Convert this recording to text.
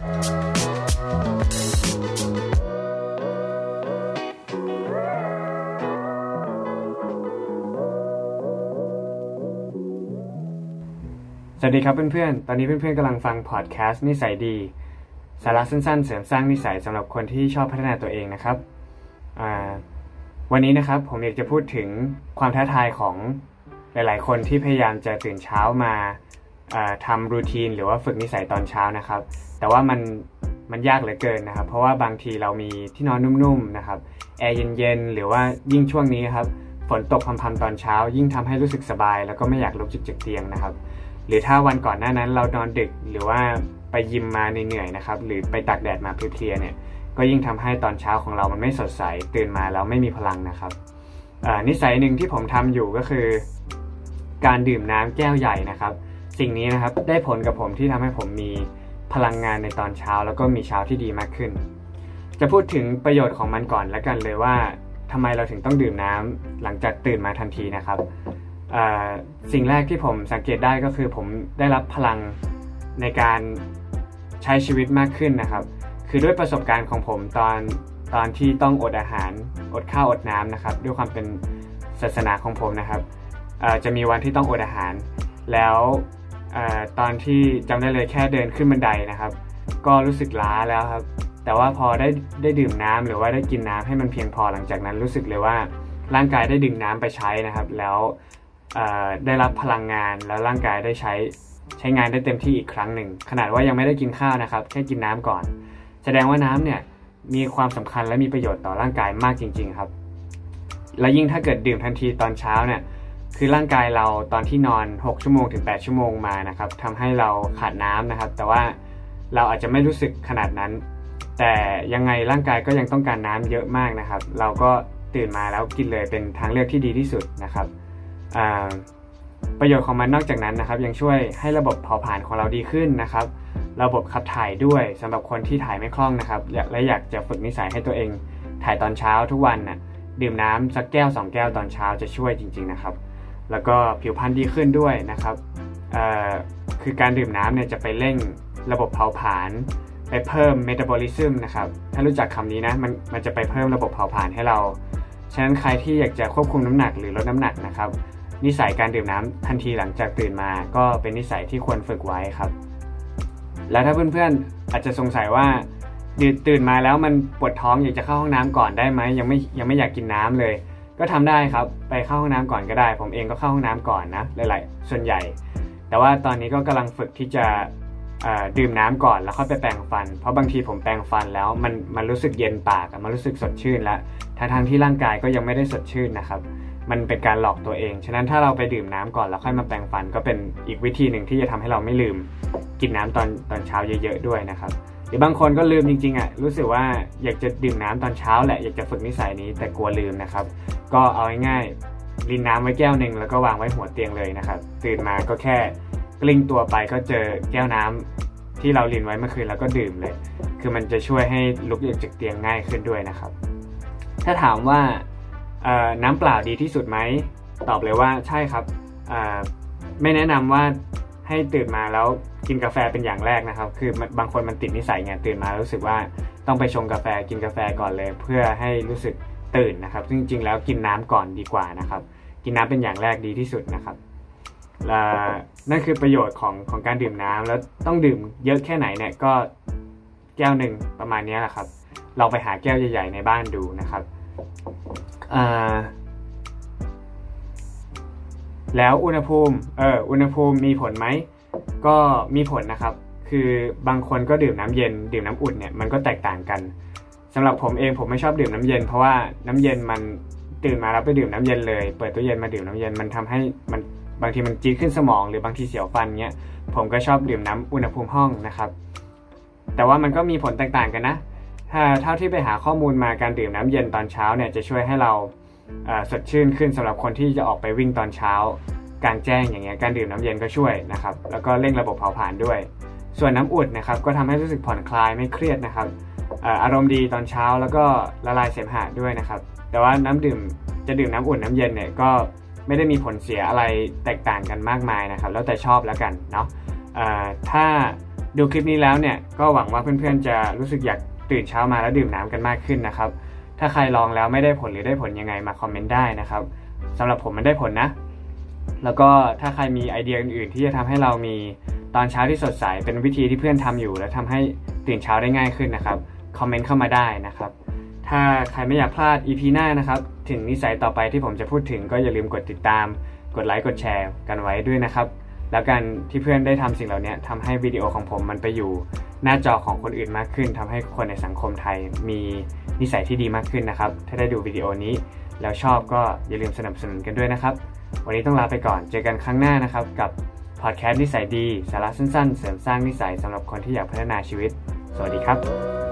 สวัสดีครับเพื่อนๆ ตอนนี้เพื่อนๆกำลังฟังพอดแคสต์นิสัยดี สาระสั้นๆ เสริมสร้างนิสัยสำหรับคนที่ชอบพัฒนาตัวเองนะครับ วันนี้นะครับผมอยากจะพูดถึงความท้าทายของหลายๆ คนที่พยายามจะตื่นเช้ามา ทำรูทีนหรือว่าฝึกนิสัยตอนเช้านะครับ แต่ว่ามันมันยากเหลือเกินนะครับ เพราะว่าบางทีเรามีที่นอนนุ่มๆนะครับแอร์เย็นๆหรือว่ายิ่งช่วงนี้ครับฝนตกพรำๆตอนเช้า ยิ่งทำให้รู้สึกสบาย แล้วก็ไม่อยากลุกจากเตียงนะครับ หรือถ้าวันก่อนหน้านั้นเรานอนดึกหรือว่าไปยิมมาเหนื่อยๆนะครับ หรือไปตากแดดมาเพลียๆเนี่ยก็ยิ่งทำให้ตอนเช้าของเรามันไม่สดใสตื่นมาแล้วไม่มีพลังนะครับนิสัยหนึ่งที่ผมทำอยู่ก็คือ การดื่มน้ำแก้วใหญ่นะครับ สิ่งนี้นะครับได้ผลกับผมที่ทำให้ผมมีพลังงานในตอนเช้า แล้วก็มีเช้าที่ดีมากขึ้น จะพูดถึงประโยชน์ของมันก่อนแล้วกันเลยว่าทำไมเราถึงต้องดื่มน้ำหลังจากตื่นมาทันทีนะครับสิ่งแรกที่ผมสังเกตได้ก็คือผมได้รับพลังในการใช้ชีวิตมากขึ้นนะครับ คือด้วยประสบการณ์ของผมตอนตอนที่ต้องอดอาหาร อดข้าวอดน้ำนะครับ ด้วยความเป็นศาสนาของผมนะครับจะมีวันที่ต้องอดอาหาร แล้ว ตอนที่จำได้เลยแค่เดินขึ้นบันไดนะครับ ก็รู้สึกล้าแล้วครับ แต่ว่าพอได้ได้ดื่มน้ำหรือว่าได้กินน้ำให้มันเพียงพอหลังจากนั้นรู้สึกเลยว่าร่างกายได้ดึงน้ำไปใช้นะครับ แล้วได้รับพลังงานแล้วร่างกายได้ใช้ใช้งานได้เต็มที่อีกครั้งหนึ่ง ขนาดว่ายังไม่ได้กินข้าวนะครับ แค่กินน้ำก่อน แสดงว่าน้ำเนี่ยมีความสำคัญและมีประโยชน์ต่อร่างกายมากจริง ๆ ครับ และยิ่งถ้าเกิดดื่มทันทีตอนเช้าเนี่ย คือร่างกายเราตอนที่นอน 6 ชั่วโมงถึง 8 ชั่วโมงมานะครับทำให้เราขาดน้ำนะครับ แต่ว่าเราอาจจะไม่รู้สึกขนาดนั้น แต่ยังไงร่างกายก็ยังต้องการน้ำเยอะมากนะครับ เราก็ตื่นมาแล้วกินเลยเป็นทางเลือกที่ดีที่สุดนะครับประโยชน์ของมันนอกจากนั้นนะครับ ยังช่วยให้ระบบเผาผลาญของเราดีขึ้นนะครับ ระบบขับถ่ายด้วยสำหรับคนที่ถ่ายไม่คล่องนะครับและอยากจะฝึกนิสัยให้ตัวเองถ่ายตอนเช้าทุกวันนะ่ะดื่มน้ำสักแก้ว 2 แก้วตอนเช้าจะช่วยจริง ๆนะครับ แล้วก็ผิวพรรณดีขึ้นด้วยนะครับคือการดื่มน้ำเนี่ยจะไปเร่งระบบเผาผลาญไปเพิ่มเมตาบอลิซึมนะครับ ถ้ารู้จักคำนี้นะ มันมันจะไปเพิ่มระบบเผาผลาญให้เรา ฉะนั้นใครที่อยากจะควบคุมน้ำหนักหรือลดน้ำหนักนะครับ นิสัยการดื่มน้ำทันทีหลังจากตื่นมา ก็เป็นนิสัยที่ควรฝึกไว้ครับ แล้วถ้าเพื่อนๆอาจจะสงสัยว่าตื่นมาแล้วมันปวดท้องอยากจะเข้าห้องน้ำก่อนได้ไหมยังไม่ยังไม่อยากกินน้ำเลย ก็ทำได้ครับไปเข้าห้องน้ำก่อนก็ได้ ผมเองก็เข้าห้องน้ำก่อนนะหลายๆส่วนใหญ่ แต่ว่าตอนนี้ก็กำลังฝึกที่จะดื่มน้ำก่อนแล้วค่อยไปแปรงฟัน เพราะบางทีผมแปรงฟันแล้วมันมันรู้สึกเย็นปากมันรู้สึกสดชื่นแล้วทั้งทางที่ร่างกายก็ยังไม่ได้สดชื่นนะครับ มันเป็นการหลอกตัวเอง ฉะนั้นถ้าเราไปดื่มน้ำก่อนแล้วค่อยมาแปรงฟัน ก็เป็นอีกวิธีหนึ่งที่จะทำให้เราไม่ลืม กินน้ำตอนตอนเช้าเยอะ ๆ ด้วยนะครับ หรือบางคนก็ลืมจริงๆอะรู้สึกว่าอยากจะดื่มน้ำตอนเช้าแหละอยากจะฝึกนิสัยนี้แต่กลัวลืมนะครับ ก็เอาง่ายๆรินน้ำไว้แก้วหนึ่งแล้วก็วางไว้หัวเตียงเลยนะครับ ตื่นมาก็แค่กลิ้งตัวไปก็เจอแก้วน้ำที่เราลินไว้เมื่อคืนแล้วก็ดื่มเลย คือมันจะช่วยให้ลุกจากเตียงง่ายขึ้นด้วยนะครับ ถ้าถามว่าน้ำเปล่าดีที่สุดไหม ตอบเลยว่าใช่ครับ ไม่แนะนำว่าให้ตื่นมาแล้ว กินกาแฟเป็นอย่างแรกนะครับ คือบางคนมันติดนิสัยไงตื่นมารู้สึกว่าต้องไปชงกาแฟกินกาแฟก่อนเลย เพื่อให้รู้สึกตื่นนะครับจริงๆแล้วกินน้ำก่อนดีกว่านะครับ กินน้ำเป็นอย่างแรกดีที่สุดนะครับและนั่นคือประโยชน์ของของการดื่มน้ำแล้วต้องดื่มเยอะแค่ไหนเนี่ยก็แก้วหนึ่งประมาณนี้แหละครับ เราไปหาแก้วใหญ่ ๆ ในบ้านดูนะครับแล้วอุณหภูมิเอออุณหภูมิมีผลไหม ก็มีผลนะครับ คือบางคนก็ดื่มน้ำเย็น ดื่มน้ำอุ่นเนี่ยมันก็แตกต่างกันสำหรับผมเองผมไม่ชอบดื่มน้ำเย็น เพราะว่าน้ำเย็นมันตื่นมาแล้วไปดื่มน้ำเย็นเลย เปิดตู้เย็นมาดื่มน้ำเย็นมันทำให้มันบางทีมันจี๊ดขึ้นสมอง หรือบางทีเสียวฟันเงี้ยผมก็ชอบดื่มน้ำอุณหภูมิห้องนะครับ แต่ว่ามันก็มีผลแตกต่างกันนะถ้าเท่าที่ไปหาข้อมูลมาการดื่มน้ำเย็นตอนเช้าเนี่ยจะช่วยให้เราสดชื่นขึ้นสำหรับคนที่จะออกไปวิ่งตอนเช้า กลางแจ้งอย่างเงี้ยการดื่มน้ำเย็นก็ช่วยนะครับแล้วก็เร่งระบบเผาผลาญด้วย ส่วนน้ำอุ่นนะครับก็ทำให้รู้สึกผ่อนคลายไม่เครียดนะครับอารมณ์ดีตอนเช้าแล้วก็ละลายเสมหะด้วยนะครับแต่ว่าน้ำดื่มจะดื่มน้ำอุ่นน้ำเย็นเนี่ยก็ไม่ได้มีผลเสียอะไรแตกต่างกันมากมายนะครับแล้วแต่ชอบแล้วกันเนาะถ้าดูคลิปนี้แล้วเนี่ยก็หวังว่าเพื่อนๆจะรู้สึกอยากตื่นเช้ามาแล้วดื่มน้ำกันมากขึ้นนะครับถ้าใครลองแล้วไม่ได้ผลหรือได้ผลยังไงมาคอมเมนต์ได้นะครับสำหรับผมมันได้ผลนะ แล้วก็ถ้าใครมีไอเดียอื่นๆ ที่จะทำให้เรามีตอนเช้าที่สดใส เป็นวิธีที่เพื่อนทำอยู่ และทำให้ตื่นเช้าได้ง่ายขึ้นนะครับคอมเมนต์เข้ามาได้นะครับ ถ้าใครไม่อยากพลาด EP หน้านะครับ ถึงนิสัยต่อไปที่ผมจะพูดถึงก็อย่าลืมกดติดตาม กดไลค์กดแชร์กันไว้ด้วยนะครับ แล้วการที่เพื่อนได้ทำสิ่งเหล่านี้ทำให้วิดีโอของผมมันไปอยู่หน้าจอของคนอื่นมากขึ้นทำให้คนในสังคมไทยมีนิสัยที่ดีมากขึ้นนะครับ ถ้าได้ดูวิดีโอนี้แล้วชอบก็อย่าลืมสนับสนุนกันด้วยนะครับ วันนี้ต้องลาไปก่อน เจอกันครั้งหน้านะครับ กับพอดแคสต์นิสัยดี สาระสั้นๆ เสริมสร้างนิสัยสำหรับคนที่อยากพัฒนาชีวิต สวัสดีครับ